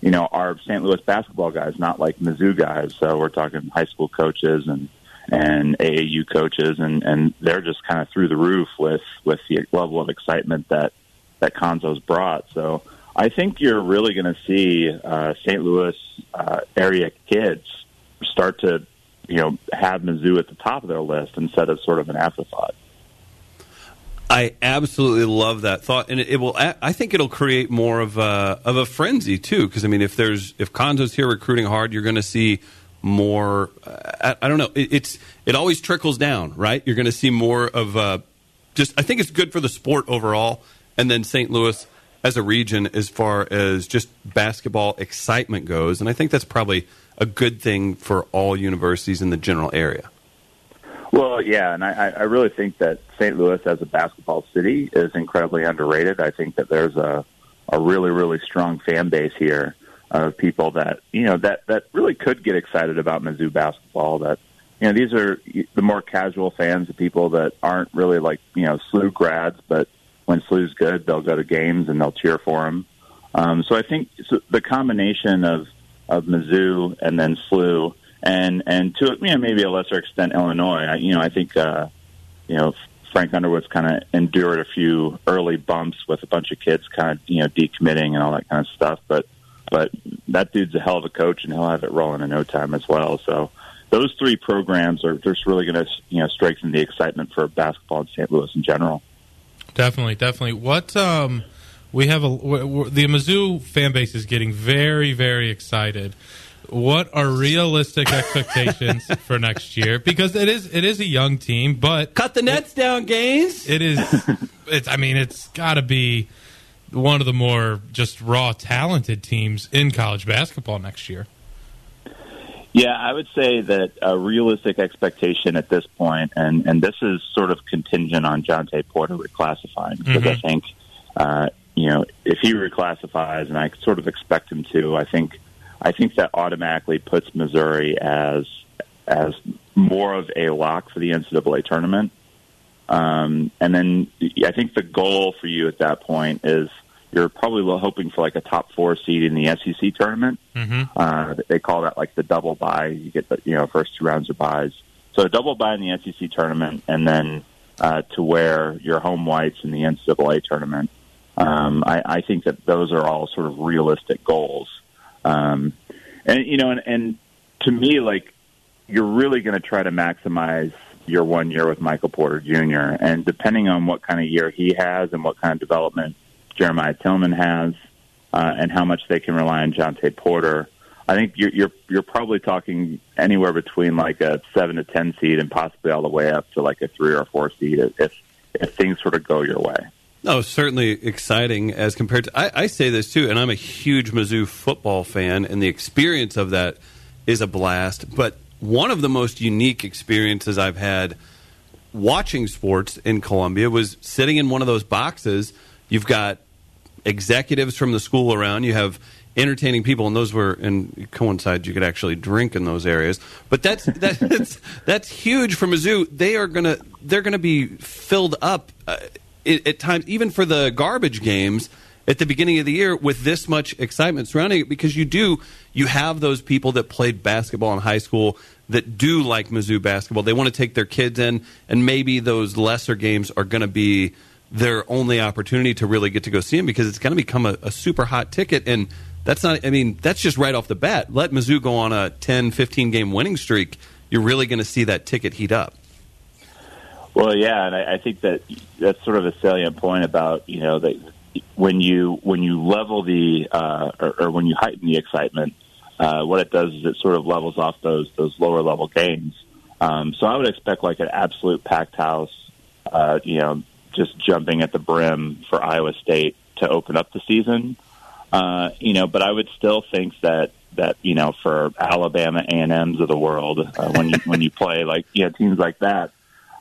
you know, are St. Louis basketball guys, not like Mizzou guys. So we're talking high school coaches and and AAU coaches, and and they're just kind of through the roof with with the level of excitement that that Cuonzo's brought. So I think you're really going to see uh, St. Louis uh, area kids start to, you know, have Mizzou at the top of their list instead of sort of an afterthought. I absolutely love that thought, and it, it will. I think it'll create more of a of a frenzy too. Because I mean, if there's if Cuonzo's here recruiting hard, you're going to see more. I, I don't know. It, it's it always trickles down, right? You're going to see more of just. I think it's good for the sport overall, and then St. Louis as a region as far as just basketball excitement goes, and I think that's probably a good thing for all universities in the general area. Well, yeah, and I, I really think that St. Louis as a basketball city is incredibly underrated. I think that there's a a really really strong fan base here of people that you know that that really could get excited about Mizzou basketball. That you know these are the more casual fans, the people that aren't really like you know SLU grads, but when SLU's good, they'll go to games and they'll cheer for him. Um, so I think so the combination of of Mizzou and then SLU and and to you know maybe a lesser extent Illinois. I, you know I think uh, you know Frank Underwood's kind of endured a few early bumps with a bunch of kids kind of you know decommitting and all that kind of stuff, but but that dude's a hell of a coach and he'll have it rolling in no time as well. So those three programs are just really going to you know strengthen the excitement for basketball in St. Louis in general. Definitely, definitely. What um, we have a the Mizzou fan base is getting very, very excited What are realistic expectations for next year? Because it is it is a young team, but cut the nets down, Gaines. It is. It's. I mean, it's got to be one of the more just raw talented teams in college basketball next year. Yeah, I would say that a realistic expectation at this point, and and this is sort of contingent on Jontay Porter reclassifying because I Mhm. think, uh, you know, if he reclassifies, and I sort of expect him to, I think, I think that automatically puts Missouri as as more of a lock for the NCAA tournament. Um, and then I think the goal for you at that point is you're probably hoping for like a top four seed in the SEC tournament. Mm-hmm. Uh, they call that like the double bye. You get the you know first two rounds of buys. So a double bye in the SEC tournament, and then uh, to wear your home whites in the NCAA tournament. Um, I, I think that those are all sort of realistic goals. Um, and you know, and, and to me, like you're really going to try to maximize your one year with Michael Porter Jr. And depending on what kind of year he has and what kind of development Jeremiah Tilmon has, uh, and how much they can rely on Jontay Porter, I think you're, you're you're probably talking anywhere between like a seven to ten seed and possibly all the way up to like a three or four seed if if things sort of go your way. No, certainly exciting as compared to. I, I say this too, and I'm a huge Mizzou football fan, and the experience of that is a blast. But one of the most unique experiences I've had watching sports in Columbia was sitting in one of those boxes. You've got executives from the school around. You have entertaining people, and those were and coincide. You could actually drink in those areas, but that's that's that's huge for Mizzou. They are gonna they're gonna be filled up uh, at, at times, even for the garbage games at the beginning of the year with this much excitement surrounding it because you do you have those people that played basketball in high school that do like Mizzou basketball. They want to take their kids in, and maybe those lesser games are going to be their only opportunity to really get to go see them because it's going to become a, a super hot ticket. And that's not, I mean, that's just right off the bat. Let Mizzou go on a 10, 15 game winning streak. You're really going to see that ticket heat up. Well, yeah, and I, I think that that's sort of a salient point about you know that when you when you level the uh, or, or when you heighten the excitement, uh, what it does is it sort of levels off those those lower level games. Um, so I would expect like an absolute packed house, uh, you know, just jumping at the brim for Iowa State to open up the season. Uh, you know, but I would still think that that you know for Alabama A and M's of the world uh, when you when you play like yeah teams like that,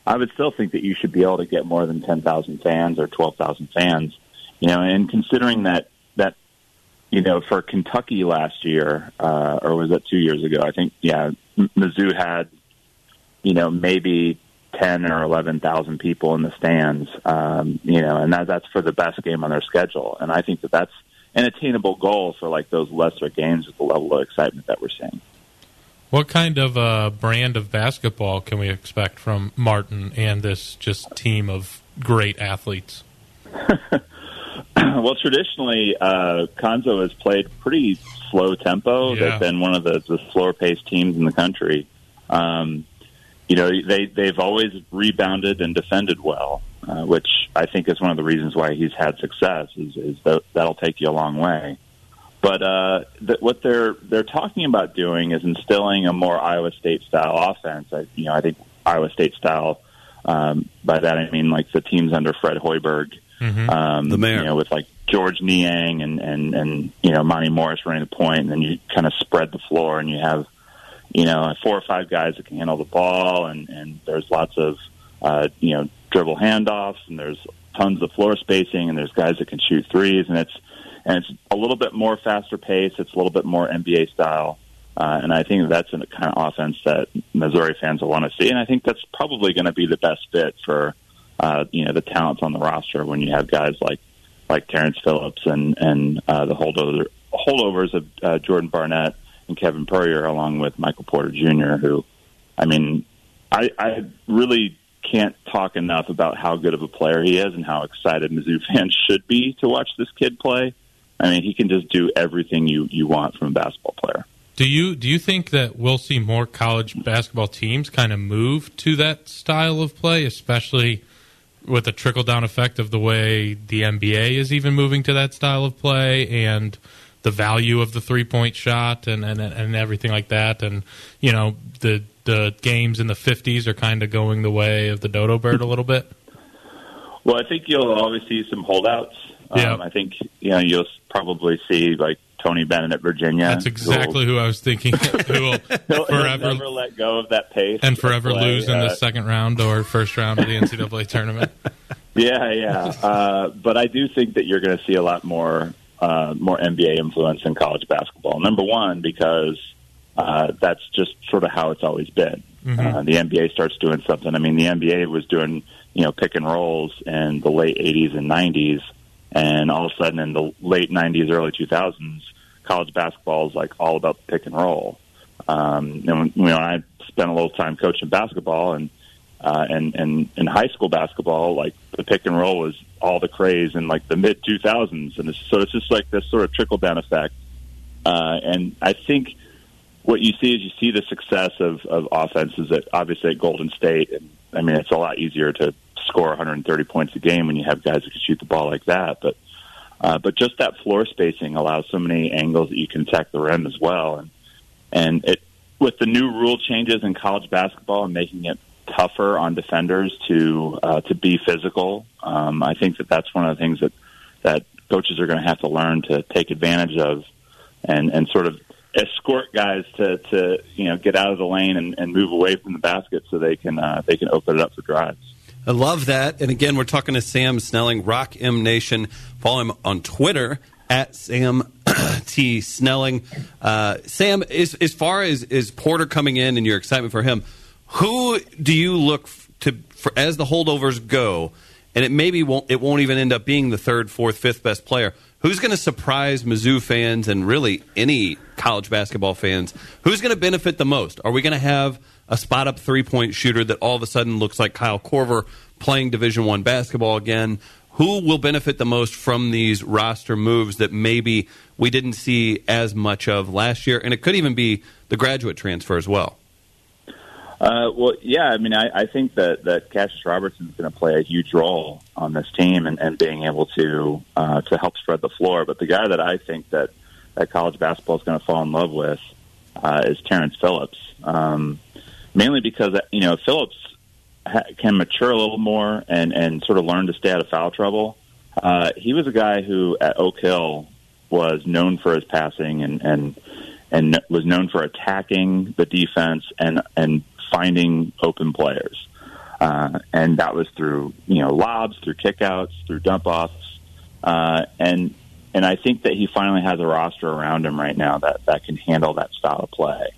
I would still think that you should be able to get more than ten thousand fans or twelve thousand fans. You know, and considering that that you know for Kentucky last year uh, or was that two years ago? I think yeah, Mizzou had you know maybe ten or eleven thousand people in the stands. Um, you know, and that that's for the best game on their schedule. And I think that that's an attainable goal for like those lesser games with the level of excitement that we're seeing. What kind of uh, brand of basketball can we expect from Martin and this just team of great athletes? well, traditionally, uh, Cuonzo has played pretty slow tempo. Yeah. They've been one of the, the slower paced teams in the country. Um, you know, they they've always rebounded and defended well, uh, which I think is one of the reasons why he's had success. Is, is that that'll take you a long way. But uh, th- what they're they're talking about doing is instilling a more Iowa State style offense. I, you know, I think Iowa State style. Um, by that I mean like the teams under Fred Hoiberg, Mm-hmm. um, The mayor. you know, with like Georges Niang and and and you know Monté Morris running the point, and then you kind of spread the floor, and you have you know four or five guys that can handle the ball, and and there's lots of uh, you know dribble handoffs, and there's tons of floor spacing, and there's guys that can shoot threes, and it's and it's a little bit more faster pace. It's a little bit more NBA style. Uh, and I think that's the kind of offense that Missouri fans will want to see. And I think that's probably going to be the best fit for, uh, you know, the talents on the roster when you have guys like, like Terrence Phillips and, and, uh, the holdover, holdovers of, uh, Jordan Barnett and Kevin Puryear along with Michael Porter Jr., who, I mean, I, I really can't talk enough about how good of a player he is and how excited Mizzou fans should be to watch this kid play. I mean, he can just do everything you, you want from a basketball player. Do you do you think that we'll see more college basketball teams kind of move to that style of play, especially with the trickle down effect of the way the NBA is even moving to that style of play, and the value of the three point shot and, and and everything like that. And you know the the games in the fifties are kind of going the way of the dodo bird a little bit. Well, I think you'll always see some holdouts. Yeah. Um, I think you know you'll probably see like Tony Bennett at Virginia. That's exactly who I was thinking. who will forever never let go of that pace and forever play. lose in Uh, the second round or first round of the NCAA tournament. Yeah, yeah. Uh, but I do think that you're going to see a lot more uh, more NBA influence in college basketball. Number one, because uh, that's just sort of how it's always been. Mhm. Uh, the NBA starts doing something. I mean, the NBA was doing you know pick and rolls in the late '80s and '90s, and all of a sudden in the late '90s, early 2000s, college basketball is like all about the pick and roll. Um, and you know, I spent a little time coaching basketball, and uh, and and in high school basketball, like the pick and roll was all the craze in like the mid 2000s, and it's, so it's just like this sort of trickle down effect. Uh, and I think what you see is you see the success of, of offenses at obviously at Golden State, and I mean it's a lot easier to score 130 points a game when you have guys that can shoot the ball like that, but. Uh, but just that floor spacing allows so many angles that you can attack the rim as well, and and it with the new rule changes in college basketball and making it tougher on defenders to uh, to be physical. Um, I think that that's one of the things that that coaches are going to have to learn to take advantage of, and and sort of escort guys to to you know get out of the lane and, and move away from the basket so they can uh, they can open it up for drives. I love that. And again, we're talking to Sam Snelling, Rock M Nation. Follow him on Twitter at Sam T Snelling. Uh, Sam, as, as far as is Porter coming in and your excitement for him, who do you look to for, as the holdovers go? And it maybe won't it won't even end up being the third, fourth, fifth best player. Who's going to surprise Mizzou fans and really any college basketball fans? Who's going to benefit the most? Are we going to have a spot up three point shooter that all of a sudden looks like Kyle Korver playing Division One basketball again? Who will benefit the most from these roster moves that maybe we didn't see as much of last year? And it could even be the graduate transfer as well. Uh, well, yeah, I mean, I, I think that that Cassius Robertson is going to play a huge role on this team and, and being able to uh, to help spread the floor. But the guy that I think that that college basketball is going to fall in love with uh, is Terrence Phillips, um, mainly because you know Phillips ha- can mature a little more and and sort of learn to stay out of foul trouble. Uh, he was a guy who at Oak Hill was known for his passing and and and was known for attacking the defense and and finding open players. Uh, and that was through you know lobs, through kickouts, through dump offs, uh, and and I think that he finally has a roster around him right now that that can handle that style of play.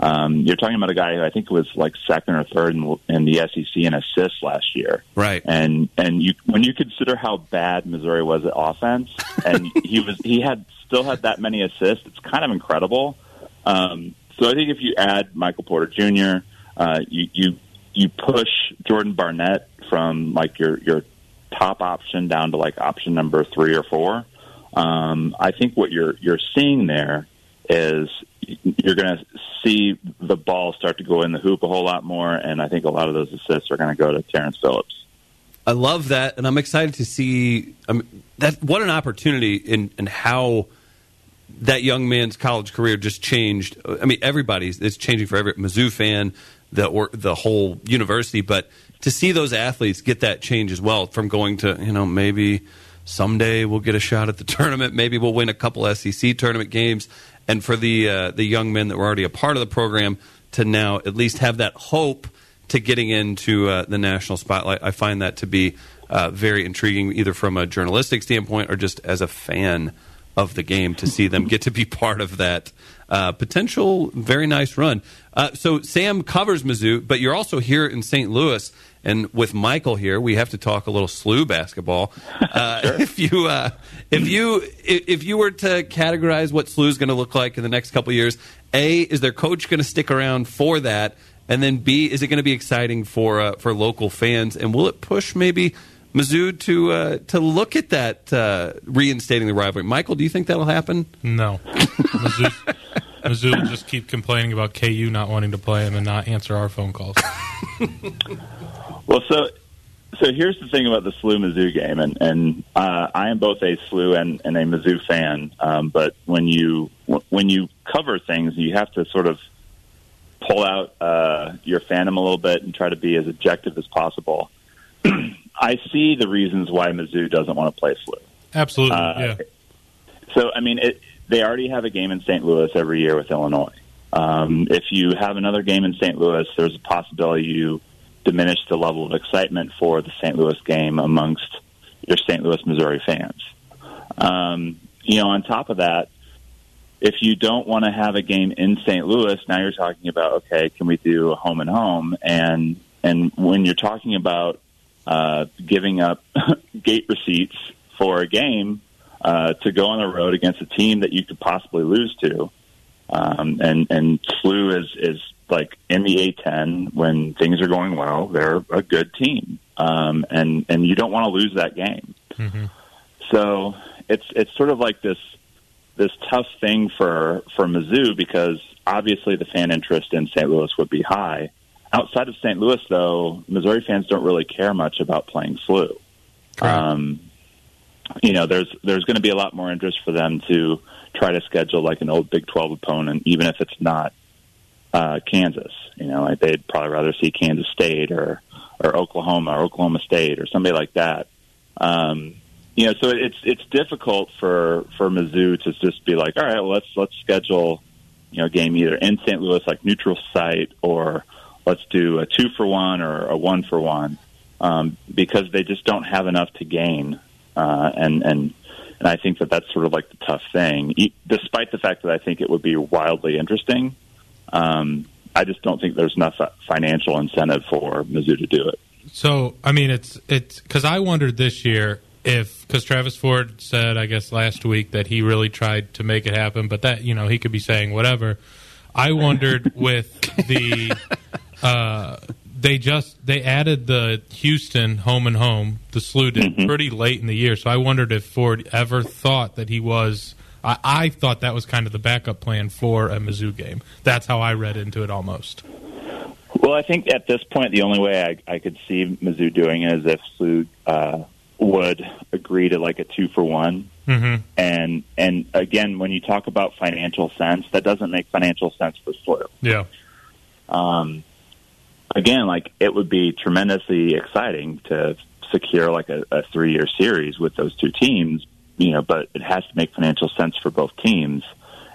Um, you're talking about a guy who I think was like second or third in, in the SEC in assists last year, right? And and you when you consider how bad Missouri was at offense, and he was he had still had that many assists, it's kind of incredible. Um, so I think if you add Michael Porter Jr., uh, you you you push Jordan Barnett from like your your top option down to like option number three or four. Um, I think what you're you're seeing there is you're going to see the ball start to go in the hoop a whole lot more, and I think a lot of those assists are going to go to Terrence Phillips. I love that, and I'm excited to see um, that. What an opportunity in and how that young man's college career just changed. I mean, everybody's it's changing for every Mizzou fan, the or the whole university, but to see those athletes get that change as well from going to you know maybe someday we'll get a shot at the tournament, maybe we'll win a couple SEC tournament games, and for the uh, the young men that were already a part of the program to now at least have that hope to getting into uh, the national spotlight. I find that to be uh, very intriguing, either from a journalistic standpoint or just as a fan of the game to see them get to be part of that uh, potential very nice run. Uh, so Sam covers Mizzou, but you're also here in St. Louis, and with Michael here, we have to talk a little SLU basketball. Uh, If you uh, if you if you were to categorize what SLU is going to look like in the next couple of years, a is their coach going to stick around for that? And then B, is it going to be exciting for uh, for local fans? And will it push maybe Mizzou to uh, to look at that uh, reinstating the rivalry? Michael, do you think that'll happen? No. Mizzou, Mizzou will just keep complaining about KU not wanting to play him and not answer our phone calls. Well, so So here's the thing about the SLU Mizzou game, and and uh, I am both a SLU and, and a Mizzou fan. Um, but when you when you cover things, you have to sort of pull out uh, your fandom a little bit and try to be as objective as possible. I see the reasons why Mizzou doesn't want to play SLU. Absolutely, Uh, yeah. So, I mean, it, they already have a game in St. Louis every year with Illinois. Um, if you have another game in St. Louis, there's a possibility you diminish the level of excitement for the St. Louis game amongst your St. Louis, Missouri fans. Um, you know, on top of that, if you don't want to have a game in St. Louis, now you're talking about okay, can we do a home and home? And and when you're talking about uh, giving up gate receipts for a game uh, to go on the road against a team that you could possibly lose to, um, and and SLU is is like in the A10 when things are going well. They're a good team, um, and and you don't want to lose that game. So it's it's sort of like this this tough thing for for Mizzou because obviously the fan interest in St. Louis would be high. Outside of St. Louis, though, Missouri fans don't really care much about playing SLU. Um, you know, there's there's going to be a lot more interest for them to try to schedule like an old Big Twelve opponent, even if it's not uh, Kansas. You know, like they'd probably rather see Kansas State or or Oklahoma or Oklahoma State or somebody like that. Um, you know, so it's it's difficult for for Mizzou to just be like, all right, well, let's let's schedule you know a game either in St. Louis like neutral site or let's do a two for one or a one for one um, because they just don't have enough to gain, uh, and and and I think that that's sort of like the tough thing. Despite the fact that I think it would be wildly interesting, um, I just don't think there's enough financial incentive for Mizzou to do it. So, I mean, it's it's because I wondered this year if because Travis Ford said, I guess last week that he really tried to make it happen, but that you know he could be saying whatever. I wondered with the uh, they just they added the Houston home and home the SLU did pretty late in the year, so I wondered if Ford ever thought that he was. I, I thought that was kind of the backup plan for a Mizzou game. That's how I read into it almost. Well, I think at this point, the only way I, I could see Mizzou doing it is if SLU uh, would agree to like a two for one. Mm-hmm. And and again, when you talk about financial sense, that doesn't make financial sense for SLU. Yeah. Um, again, like it would be tremendously exciting to secure like a, a three year series with those two teams, you know, but it has to make financial sense for both teams.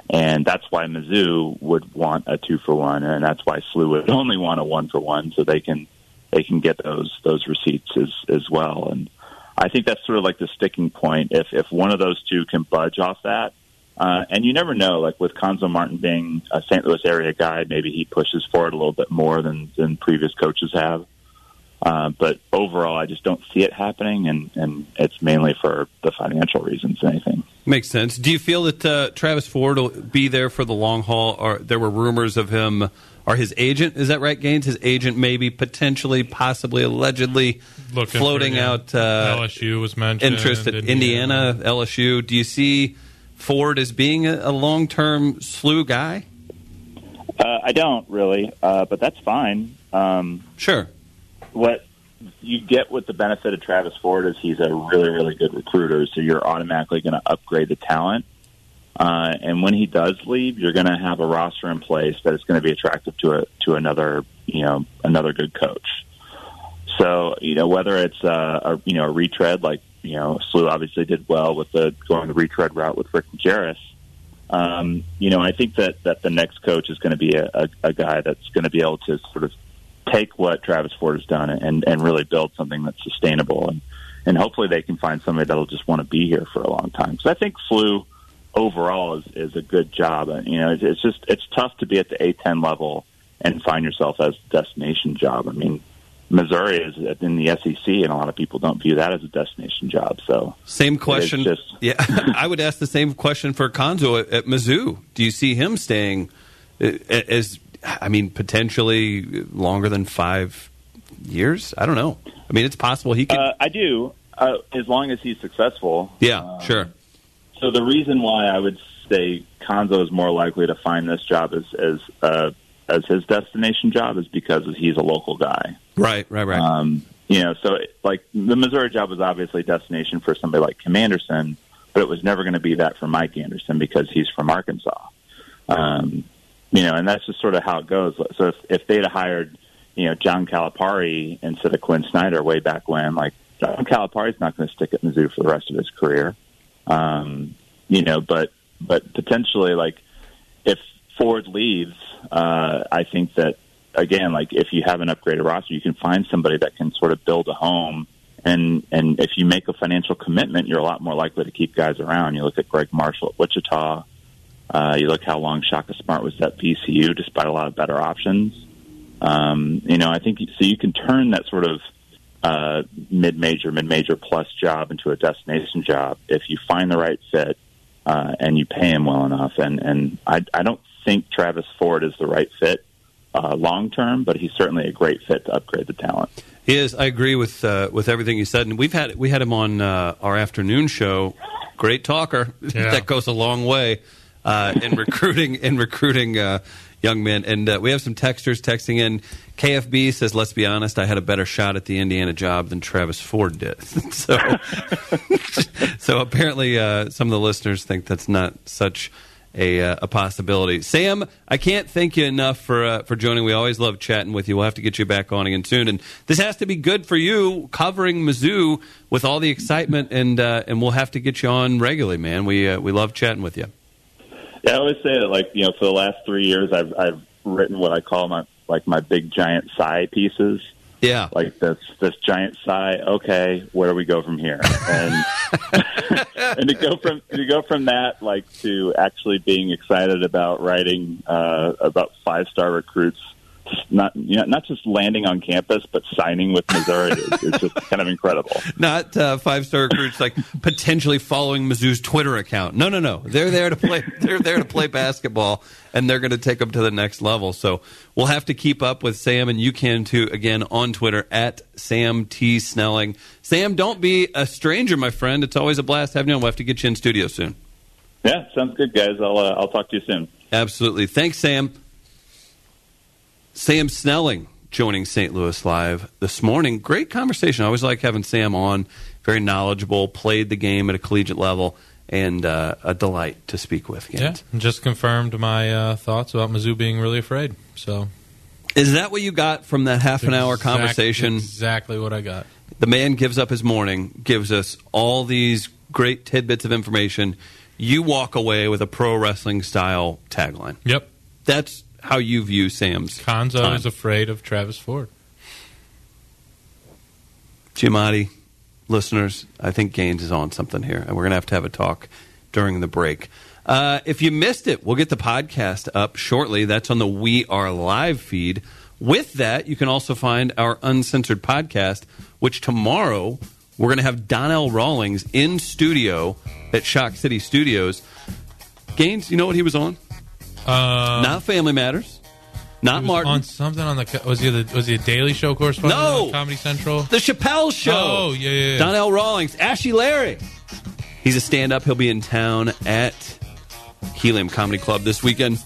And that's why Mizzou would want a two for one, and that's why SLU would only want a one for one, so they can they can get those those receipts as as well. And I think that's sort of like the sticking point. If if one of those two can budge off that, uh, and you never know, like with Cuonzo Martin being a St. Louis area guy, maybe he pushes forward a little bit more than than previous coaches have. Uh, but overall, I just don't see it happening, and, and it's mainly for the financial reasons. than Anything. Makes sense. Do you feel that uh, Travis Ford will be there for the long haul? Or there were rumors of him, or his agent? Is that right, Gaines? His agent, maybe potentially, possibly, allegedly Looking floating for, yeah. out uh, LSU was mentioned. interest at Indiana, LSU. Do you see Ford as being a, a long term SLU guy? Uh, I don't really, uh, but that's fine. Um, sure. What you get with the benefit of Travis Ford is he's a really, really good recruiter, so you're automatically going to upgrade the talent. Uh, and when he does leave, you're going to have a roster in place that is going to be attractive to a to another you know another good coach. So you know whether it's uh, a you know a retread like you know SLU obviously did well with the going the retread route with Rick Jarris. Um, you know I think that that the next coach is going to be a, a, a guy that's going to be able to sort of take what Travis Ford has done and and really build something that's sustainable and and hopefully they can find somebody that'll just want to be here for a long time. Because I think SLU overall is is a good job. And, you know, it's, it's just it's tough to be at the A10 level and find yourself as a destination job. I mean, Missouri is in the SEC, and a lot of people don't view that as a destination job. So Same question. Just yeah, I would ask the same question for Cuonzo at, at Mizzou. Do you see him staying uh, as, I mean, potentially longer than five years? I don't know. I mean, it's possible he could. uh, I do, uh, as long as he's successful. yeah, sure. So the reason why I would say Cuonzo is more likely to find this job as as uh, as his destination job is because he's a local guy. Right, right, right. Um, you know, so like the Missouri job was obviously a destination for somebody like Kim Anderson, but it was never going to be that for Mike Anderson because he's from Arkansas. Um, you know, and that's just sort of how it goes. So if, if they'd have hired, you know, John Calipari instead of Quin Snyder way back when, like John Calipari's not going to stick at Mizzou for the rest of his career. Um, you know, but but potentially, like if Ford leaves, uh, I think that again, like if you have an upgraded roster, you can find somebody that can sort of build a home. And and if you make a financial commitment, you're a lot more likely to keep guys around. You look at Gregg Marshall at Wichita. Uh, you look how long Shaka Smart was at VCU, despite a lot of better options. Um, you know, I think so. You can turn that sort of uh, mid-major, mid-major plus job into a destination job if you find the right fit uh, and you pay him well enough. And and I, I don't think Travis Ford is the right fit uh, long term, but he's certainly a great fit to upgrade the talent. He is. I agree with uh, with everything you said, and we've had we had him on uh, our afternoon show. Great talker. Yeah. that goes a long way uh, in recruiting in recruiting uh, young men. And uh, we have some texters texting in. KFB says, "Let's be honest, I had a better shot at the Indiana job than Travis Ford did." so, so apparently, uh, some of the listeners think that's not such a, uh, a possibility. Sam, I can't thank you enough for uh, for joining. We always love chatting with you. We'll have to get you back on again soon. And this has to be good for you covering Mizzou with all the excitement, and and we'll have to get you on regularly, man. We we love chatting with you. Yeah, I always say that, like you know, for the last three years, I've I've written what I call my like my big giant sigh pieces. Yeah, like this this giant sigh. Okay, where do we go from here? And and to go from to go from that like to actually being excited about writing uh, about five star recruits. Not you know, not just landing on campus, but signing with Missouri is, is just kind of incredible. Not uh, five star recruits like potentially following Mizzou's Twitter account. No, no, no. They're there to play. They're there to play basketball, and they're going to take them to the next level. So we'll have to keep up with Sam, and you can too. Again on Twitter at Sam T Snelling. Sam, don't be a stranger, my friend. It's always a blast having you on. We'll have to get you in studio soon. Yeah, sounds good, guys. I'll uh, I'll talk to you soon. Absolutely. Thanks, Sam. Sam Snelling joining St. Louis Live this morning. Great conversation. I always like having Sam on. Very knowledgeable, played the game at a collegiate level, and uh, a delight to speak with. Yeah, just confirmed my uh, thoughts about Mizzou being really afraid. So Is that what you got from that half an hour conversation? Exactly what I got. The man gives up his morning, gives us all these great tidbits of information. You walk away with a pro wrestling style tagline. Yep. That's how you view Sam's Konzo time. is afraid of Travis Ford. Giamatti, listeners, I think Gaines is on something here, and we're going to have to have a talk during the break. Uh, if you missed it, we'll get the podcast up shortly. That's on the We Are Live feed. With that, you can also find our uncensored podcast, which tomorrow we're going to have Donnell Rawlings in studio at Shock City Studios. Gaines, you know what he was on? Uh, Not Family Matters. Not Martin. on something on the was he the was he a Daily Show correspondent No! on Comedy Central? The Chappelle Show. Oh yeah, yeah, yeah. Donnell Rawlings, Ashy Larry. He's a stand-up. He'll be in town at Helium Comedy Club this weekend.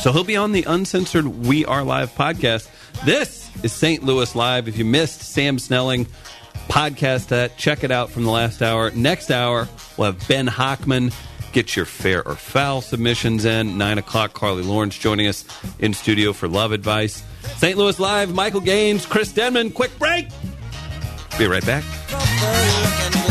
So he'll be on the uncensored We Are Live podcast. This is St. Louis Live. If you missed Sam Snelling, podcast that. Check it out from the last hour. Next hour, we'll have Ben Hochman. Get your fair or foul submissions in. 9 o'clock, Carly Lawrence joining us in studio for Love Advice. St. Louis Live, Michael Gaines, Chris Denman. Quick break. Be right back.